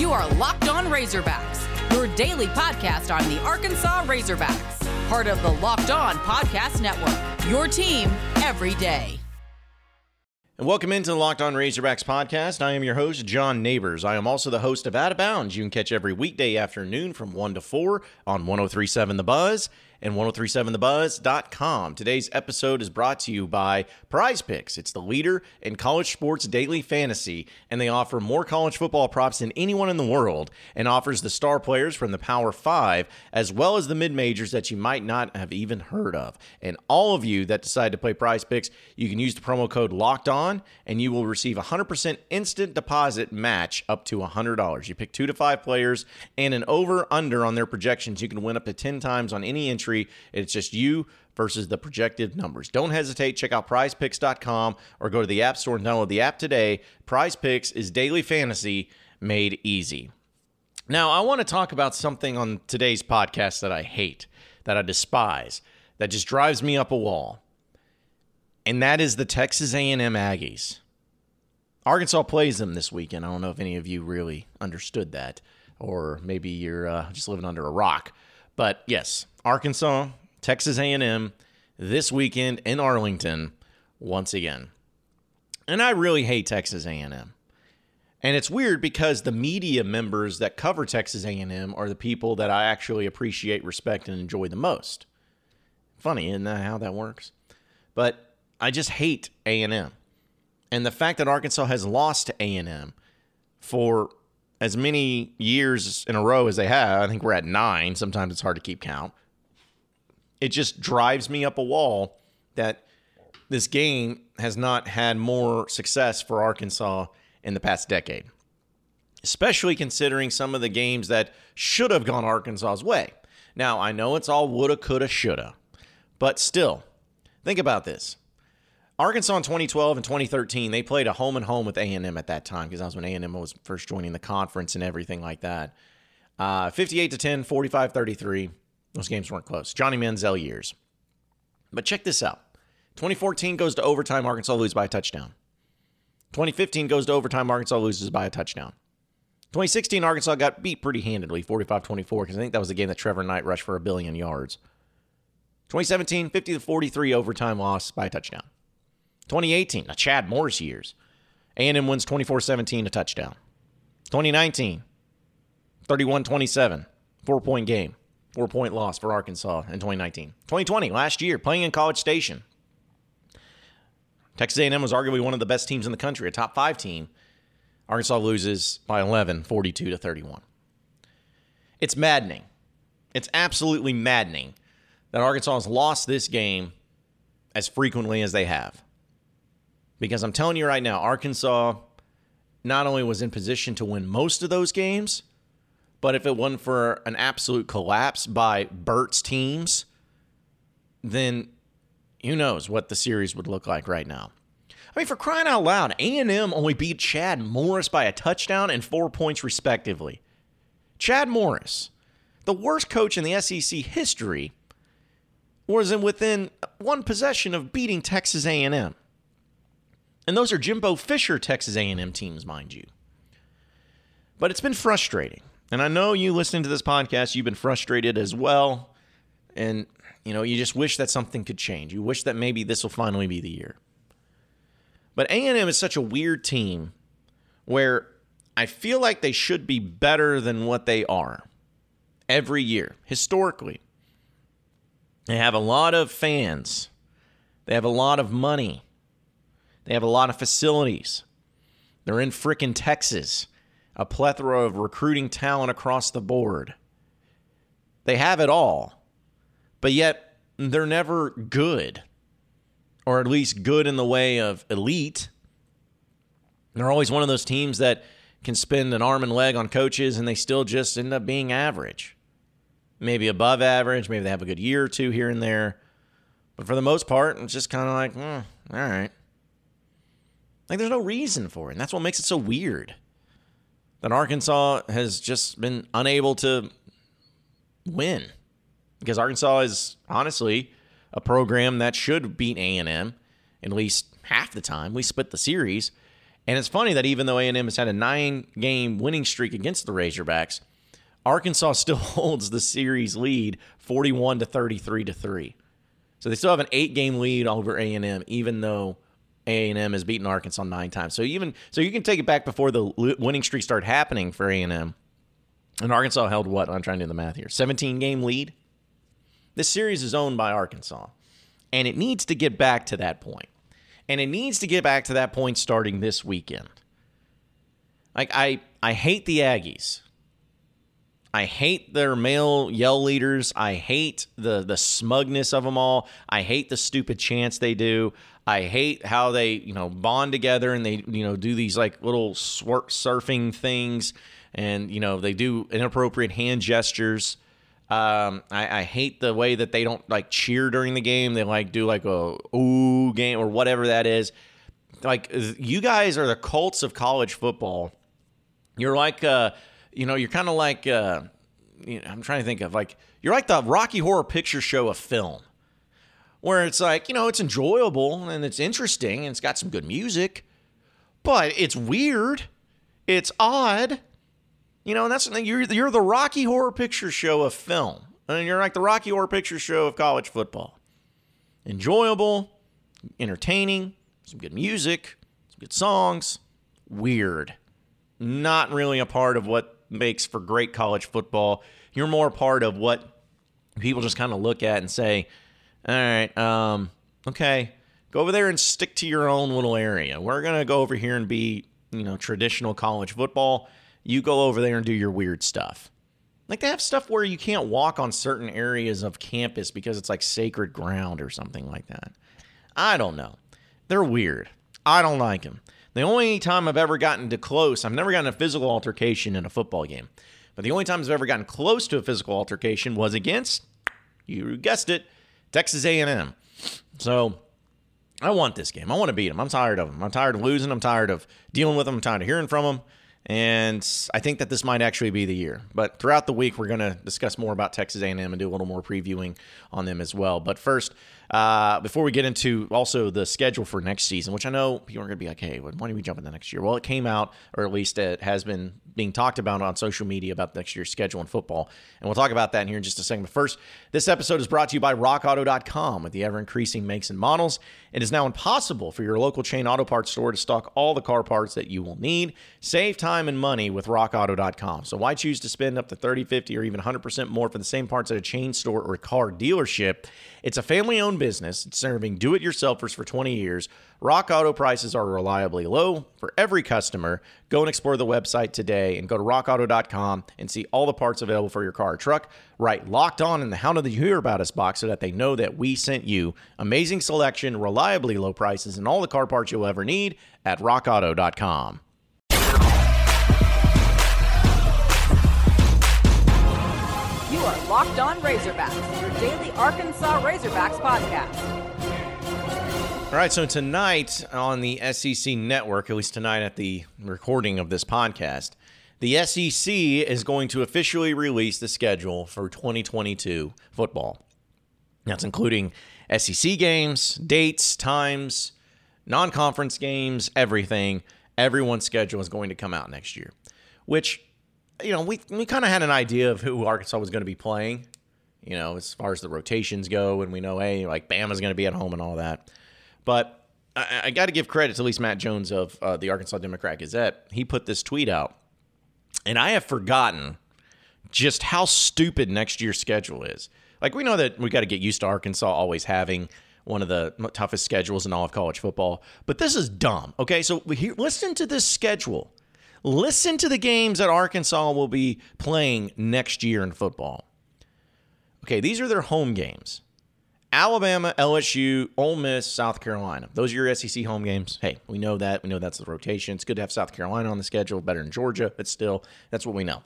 You are Locked On Razorbacks, your daily podcast on the Arkansas Razorbacks, part of the Locked On Podcast Network. Your team every day. And welcome into the Locked On Razorbacks podcast. I am your host, John Neighbors. I am also the host of Out of Bounds. You can catch every weekday afternoon from 1 to 4 on 1037 The Buzz and 1037thebuzz.com. Today's episode is brought to you by Prize Picks. It's the leader in college sports daily fantasy, and they offer more college football props than anyone in the world and offers the star players from the Power Five as well as the mid majors that you might not have even heard of. And all of you that decide to play Prize Picks, you can use the promo code Locked On, and you will receive a 100% instant deposit match up to $100. You pick two to five players and an over under on their projections. You can win up to 10 times on any entry entry. It's just you versus the projected numbers. Don't hesitate. Check out prizepicks.com or go to the App Store and download the app today. Prize Picks is daily fantasy made easy. Now, I want to talk about something on today's podcast that I hate, that I despise, that just drives me up a wall. And that is the Texas A&M Aggies. Arkansas plays them this weekend. I don't know if any of you really understood that, or maybe you're uh, just living under a rock. But yes, Arkansas, Texas A&M this weekend in Arlington once again. And I really hate Texas A&M. And it's weird because the media members that cover Texas A&M are the people that I actually appreciate, respect and enjoy the most. Funny, isn't that how that works? But I just hate A&M. And the fact that Arkansas has lost to A&M for as many years in a row as they have, I think we're at 9, sometimes it's hard to keep count it just drives me up a wall that this game has not had more success for Arkansas in the past decade, especially considering some of the games that should have gone Arkansas's way. Now, I know it's all woulda, coulda, shoulda, but still, think about this. Arkansas in 2012 and 2013, they played a home and home with A&M at that time because that was when A&M was first joining the conference and everything like that. Uh, 58 to 10, 45 33. Those games weren't close. Johnny Manziel years. But check this out 2014 goes to overtime, Arkansas loses by a touchdown. 2015 goes to overtime, Arkansas loses by a touchdown. 2016, Arkansas got beat pretty handedly, 45 24, because I think that was the game that Trevor Knight rushed for a billion yards. 2017, 50 to 43 overtime loss by a touchdown. 2018, a Chad Morris years. A&M wins 24-17 a touchdown. 2019, 31-27, four-point game. Four point loss for Arkansas in 2019. 2020, last year, playing in College Station. Texas A&M was arguably one of the best teams in the country, a top five team. Arkansas loses by 11, 42 to 31. It's maddening. It's absolutely maddening that Arkansas has lost this game as frequently as they have. Because I'm telling you right now, Arkansas not only was in position to win most of those games, but if it wasn't for an absolute collapse by Burt's teams, then who knows what the series would look like right now. I mean, for crying out loud, A&M only beat Chad Morris by a touchdown and four points respectively. Chad Morris, the worst coach in the SEC history, was in within one possession of beating Texas A&M. And those are Jimbo Fisher Texas A&M teams, mind you. But it's been frustrating. And I know you listening to this podcast, you've been frustrated as well. And, you know, you just wish that something could change. You wish that maybe this will finally be the year. But A&M is such a weird team where I feel like they should be better than what they are every year, historically. They have a lot of fans. They have a lot of money. They have a lot of facilities. They're in frickin' Texas a plethora of recruiting talent across the board. They have it all, but yet they're never good, or at least good in the way of elite. They're always one of those teams that can spend an arm and leg on coaches and they still just end up being average. Maybe above average, maybe they have a good year or two here and there. But for the most part, it's just kind of like, mm, all right. Like there's no reason for it. And that's what makes it so weird that Arkansas has just been unable to win because Arkansas is honestly a program that should beat A&M at least half the time. We split the series And it's funny that even though A&M has had a nine-game winning streak against the Razorbacks, Arkansas still holds the series lead 41 to 33 to 3. So they still have an 8-game lead over A&M even though A&M has beaten Arkansas 9 times. So even so you can take it back before the winning streak started happening for A&M. And Arkansas held what? I'm trying to do the math here. 17 game lead. This series is owned by Arkansas. And it needs to get back to that point. And it needs to get back to that point starting this weekend. Like I I hate the Aggies. I hate their male yell leaders. I hate the the smugness of them all. I hate the stupid chants they do. I hate how they, you know, bond together and they, you know, do these like little surfing things and, you know, they do inappropriate hand gestures. Um, I, I, hate the way that they don't like cheer during the game. They like do like a ooh game or whatever that is. Like you guys are the cults of college football. You're like uh, you know, you're kind of like, uh, you know, I'm trying to think of like, you're like the Rocky Horror Picture Show of film, where it's like, you know, it's enjoyable and it's interesting and it's got some good music, but it's weird, it's odd, you know, and that's you're you're the Rocky Horror Picture Show of film, I and you're like the Rocky Horror Picture Show of college football, enjoyable, entertaining, some good music, some good songs, weird. Not really a part of what makes for great college football. You're more part of what people just kind of look at and say, all right, um, okay, go over there and stick to your own little area. We're going to go over here and be, you know, traditional college football. You go over there and do your weird stuff. Like they have stuff where you can't walk on certain areas of campus because it's like sacred ground or something like that. I don't know. They're weird. I don't like them. The only time I've ever gotten to close, I've never gotten a physical altercation in a football game. But the only times I've ever gotten close to a physical altercation was against, you guessed it, Texas A&M. So I want this game. I want to beat them. I'm tired of them. I'm tired of losing. I'm tired of dealing with them. I'm tired of hearing from them. And I think that this might actually be the year. But throughout the week, we're going to discuss more about Texas A&M and do a little more previewing on them as well. But first, uh, before we get into also the schedule for next season, which I know people are going to be like, hey, why don't we jump into next year? Well, it came out, or at least it has been being talked about on social media about the next year's schedule in football. And we'll talk about that in here in just a second. But first, this episode is brought to you by RockAuto.com. With the ever increasing makes and models, it is now impossible for your local chain auto parts store to stock all the car parts that you will need. Save time and money with RockAuto.com. So why choose to spend up to 30, 50, or even 100% more for the same parts at a chain store or car dealership? It's a family owned business serving do it yourselfers for 20 years. Rock Auto prices are reliably low for every customer. Go and explore the website today and go to rockauto.com and see all the parts available for your car or truck. Right, locked on in the How Did You Hear About Us box so that they know that we sent you. Amazing selection, reliably low prices, and all the car parts you'll ever need at rockauto.com. Locked On Razorbacks, your daily Arkansas Razorbacks podcast. All right, so tonight on the SEC network, at least tonight at the recording of this podcast, the SEC is going to officially release the schedule for 2022 football. That's including SEC games, dates, times, non conference games, everything. Everyone's schedule is going to come out next year, which, you know, we, we kind of had an idea of who Arkansas was going to be playing, you know, as far as the rotations go. And we know, hey, like Bama's going to be at home and all that. But I, I got to give credit to at least Matt Jones of uh, the Arkansas Democrat Gazette. He put this tweet out, and I have forgotten just how stupid next year's schedule is. Like we know that we got to get used to Arkansas always having one of the toughest schedules in all of college football, but this is dumb. Okay, so here, listen to this schedule. Listen to the games that Arkansas will be playing next year in football. Okay, these are their home games. Alabama, LSU, Ole Miss, South Carolina. Those are your SEC home games. Hey, we know that. We know that's the rotation. It's good to have South Carolina on the schedule, better than Georgia, but still, that's what we know.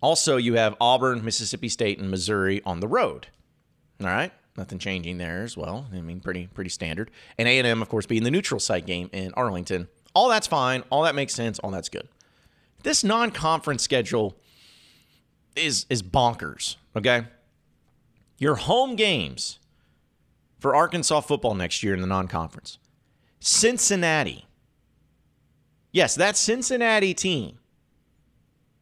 Also, you have Auburn, Mississippi State, and Missouri on the road. All right, nothing changing there as well. I mean, pretty pretty standard. And A and M, of course, being the neutral site game in Arlington. All that's fine. All that makes sense. All that's good. This non-conference schedule is is bonkers. Okay, your home games for Arkansas football next year in the non conference Cincinnati, Yes, that Cincinnati team.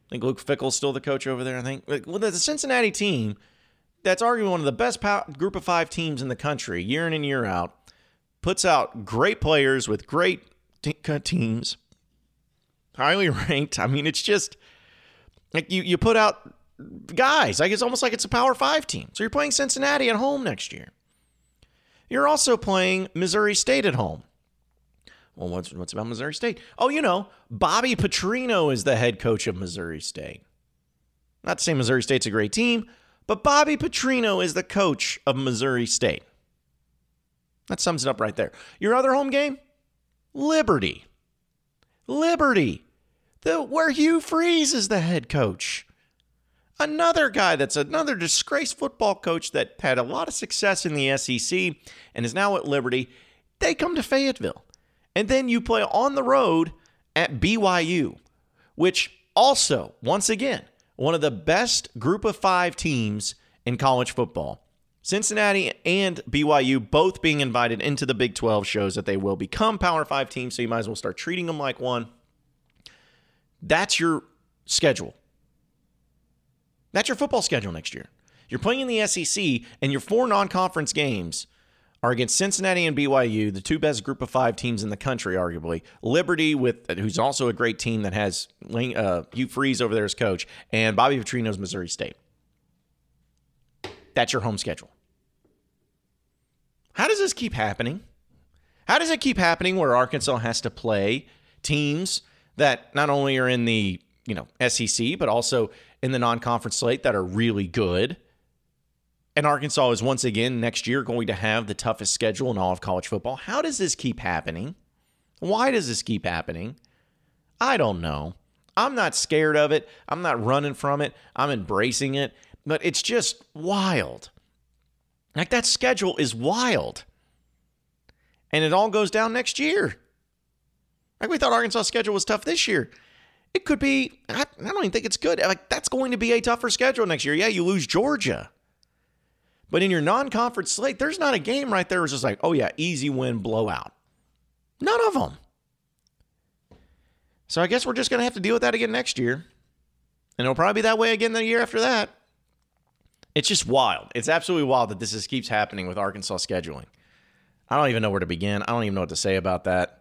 I think Luke Fickell's still the coach over there. I think. Well, the Cincinnati team, that's arguably one of the best group of five teams in the country, year in and year out, puts out great players with great teams, highly ranked. I mean, it's just like you you put out guys. Like it's almost like it's a Power Five team. So you're playing Cincinnati at home next year. You're also playing Missouri State at home. Well, what's what's about Missouri State? Oh, you know, Bobby Petrino is the head coach of Missouri State. Not to say Missouri State's a great team, but Bobby Petrino is the coach of Missouri State. That sums it up right there. Your other home game? Liberty. Liberty. The where Hugh Freeze is the head coach. Another guy that's another disgraced football coach that had a lot of success in the SEC and is now at Liberty. They come to Fayetteville. And then you play on the road at BYU, which also, once again, one of the best group of five teams in college football. Cincinnati and BYU both being invited into the Big 12 shows that they will become Power 5 teams, so you might as well start treating them like one. That's your schedule. That's your football schedule next year. You're playing in the SEC, and your four non conference games are against Cincinnati and BYU, the two best group of five teams in the country, arguably. Liberty, with who's also a great team that has uh, Hugh Freeze over there as coach, and Bobby Petrino's Missouri State. That's your home schedule. How does this keep happening? How does it keep happening where Arkansas has to play teams that not only are in the you know SEC but also in the non-conference slate that are really good? And Arkansas is once again next year going to have the toughest schedule in all of college football. How does this keep happening? Why does this keep happening? I don't know. I'm not scared of it. I'm not running from it. I'm embracing it. But it's just wild. Like that schedule is wild. And it all goes down next year. Like we thought Arkansas' schedule was tough this year. It could be, I, I don't even think it's good. Like that's going to be a tougher schedule next year. Yeah, you lose Georgia. But in your non conference slate, there's not a game right there it's just like, oh, yeah, easy win, blowout. None of them. So I guess we're just going to have to deal with that again next year. And it'll probably be that way again the year after that. It's just wild. It's absolutely wild that this just keeps happening with Arkansas scheduling. I don't even know where to begin. I don't even know what to say about that.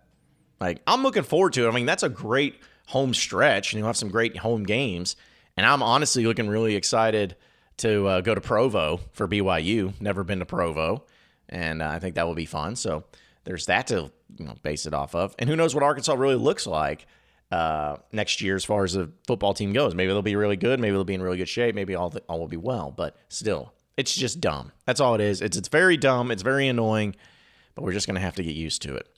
Like, I'm looking forward to it. I mean, that's a great home stretch, and you'll have some great home games. And I'm honestly looking really excited to uh, go to Provo for BYU. Never been to Provo, and uh, I think that will be fun. So there's that to you know base it off of. And who knows what Arkansas really looks like uh, next year as far as the football team goes. Maybe they'll be really good. Maybe they'll be in really good shape. Maybe all the, all will be well. But still, it's just dumb. That's all it is. It's it's very dumb. It's very annoying. But we're just gonna have to get used to it.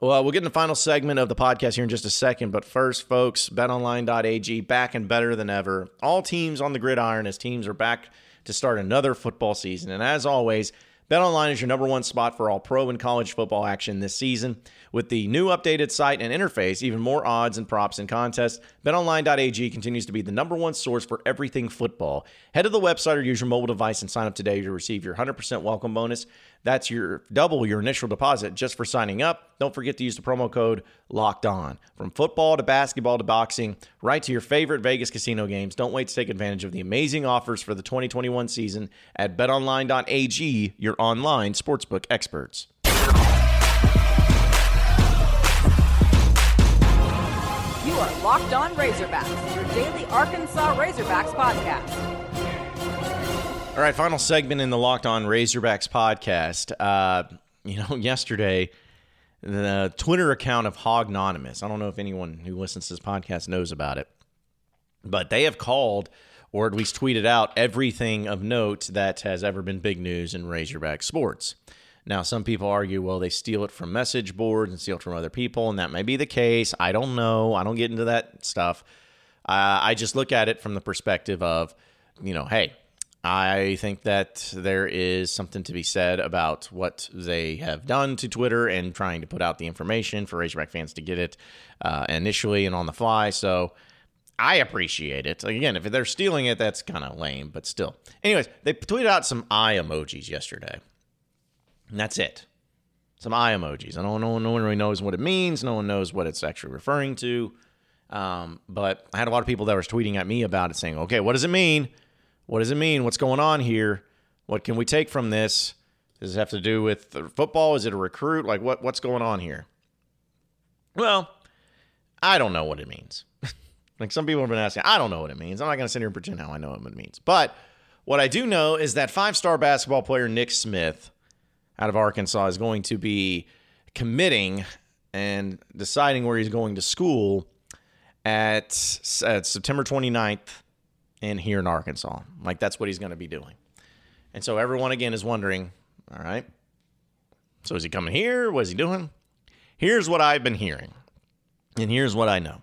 Well, we'll get in the final segment of the podcast here in just a second. But first, folks, betonline.ag back and better than ever. All teams on the gridiron as teams are back to start another football season. And as always, BetOnline is your number one spot for all pro and college football action this season. With the new updated site and interface, even more odds and props and contests, betonline.ag continues to be the number one source for everything football. Head to the website or use your mobile device and sign up today to receive your 100% welcome bonus. That's your double your initial deposit just for signing up. Don't forget to use the promo code locked on. From football to basketball to boxing, right to your favorite Vegas casino games. Don't wait to take advantage of the amazing offers for the 2021 season at betonline.ag, your online sportsbook experts. You are Locked On Razorbacks, your daily Arkansas Razorbacks podcast. All right, final segment in the Locked On Razorbacks podcast. Uh, you know, yesterday, the Twitter account of Hognonymous, I don't know if anyone who listens to this podcast knows about it, but they have called or at least tweeted out everything of note that has ever been big news in Razorback sports. Now, some people argue, well, they steal it from message boards and steal it from other people, and that may be the case. I don't know. I don't get into that stuff. Uh, I just look at it from the perspective of, you know, hey, I think that there is something to be said about what they have done to Twitter and trying to put out the information for Razorback fans to get it uh, initially and on the fly. So I appreciate it. Again, if they're stealing it, that's kind of lame, but still. Anyways, they tweeted out some eye emojis yesterday. And that's it. some eye emojis. I don't know. No one really knows what it means. No one knows what it's actually referring to. Um, but I had a lot of people that were tweeting at me about it, saying, "Okay, what does it mean? What does it mean? What's going on here? What can we take from this? Does it have to do with football? Is it a recruit? Like what? What's going on here?" Well, I don't know what it means. like some people have been asking, I don't know what it means. I'm not going to sit here and pretend how I know what it means. But what I do know is that five-star basketball player Nick Smith out of Arkansas is going to be committing and deciding where he's going to school at, at September 29th in here in Arkansas. Like that's what he's going to be doing. And so everyone again is wondering, all right, so is he coming here? What is he doing? Here's what I've been hearing. And here's what I know.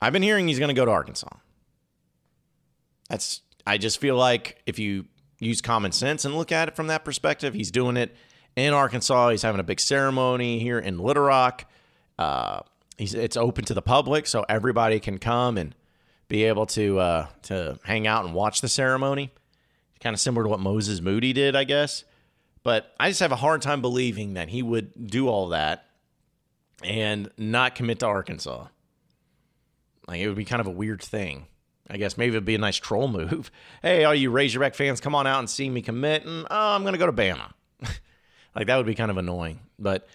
I've been hearing he's going to go to Arkansas. That's I just feel like if you use common sense and look at it from that perspective, he's doing it in Arkansas. He's having a big ceremony here in Little Rock. Uh, he's it's open to the public, so everybody can come and be able to uh, to hang out and watch the ceremony. Kind of similar to what Moses Moody did, I guess. But I just have a hard time believing that he would do all that and not commit to Arkansas. Like it would be kind of a weird thing. I guess maybe it'd be a nice troll move. Hey, all you Razorback fans, come on out and see me commit, and oh, I'm going to go to Bama. like that would be kind of annoying. But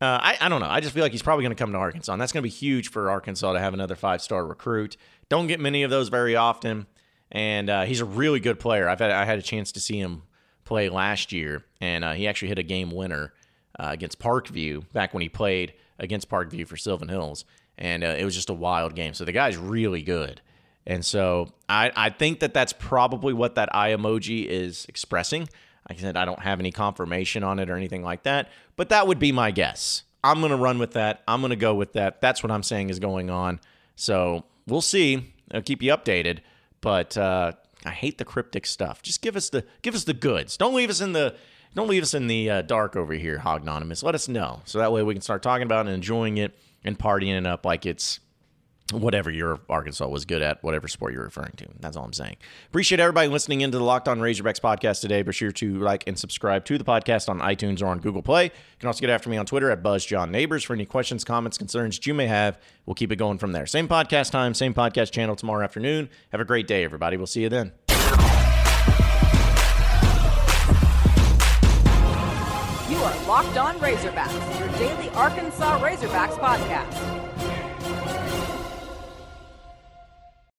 uh, I, I don't know. I just feel like he's probably going to come to Arkansas, and that's going to be huge for Arkansas to have another five star recruit. Don't get many of those very often, and uh, he's a really good player. I've had I had a chance to see him play last year, and uh, he actually hit a game winner uh, against Parkview back when he played against Parkview for Sylvan Hills, and uh, it was just a wild game. So the guy's really good. And so I, I think that that's probably what that eye emoji is expressing. I said, I don't have any confirmation on it or anything like that, but that would be my guess. I'm going to run with that. I'm going to go with that. That's what I'm saying is going on. So we'll see. I'll keep you updated. But uh, I hate the cryptic stuff. Just give us the give us the goods. Don't leave us in the don't leave us in the uh, dark over here, Hognonymous. Let us know so that way we can start talking about it and enjoying it and partying it up like it's whatever your Arkansas was good at, whatever sport you're referring to. That's all I'm saying. Appreciate everybody listening into the Locked On Razorbacks podcast today. Be sure to like and subscribe to the podcast on iTunes or on Google Play. You can also get after me on Twitter at BuzzJohnNeighbors for any questions, comments, concerns that you may have. We'll keep it going from there. Same podcast time, same podcast channel tomorrow afternoon. Have a great day, everybody. We'll see you then. You are Locked On Razorbacks, your daily Arkansas Razorbacks podcast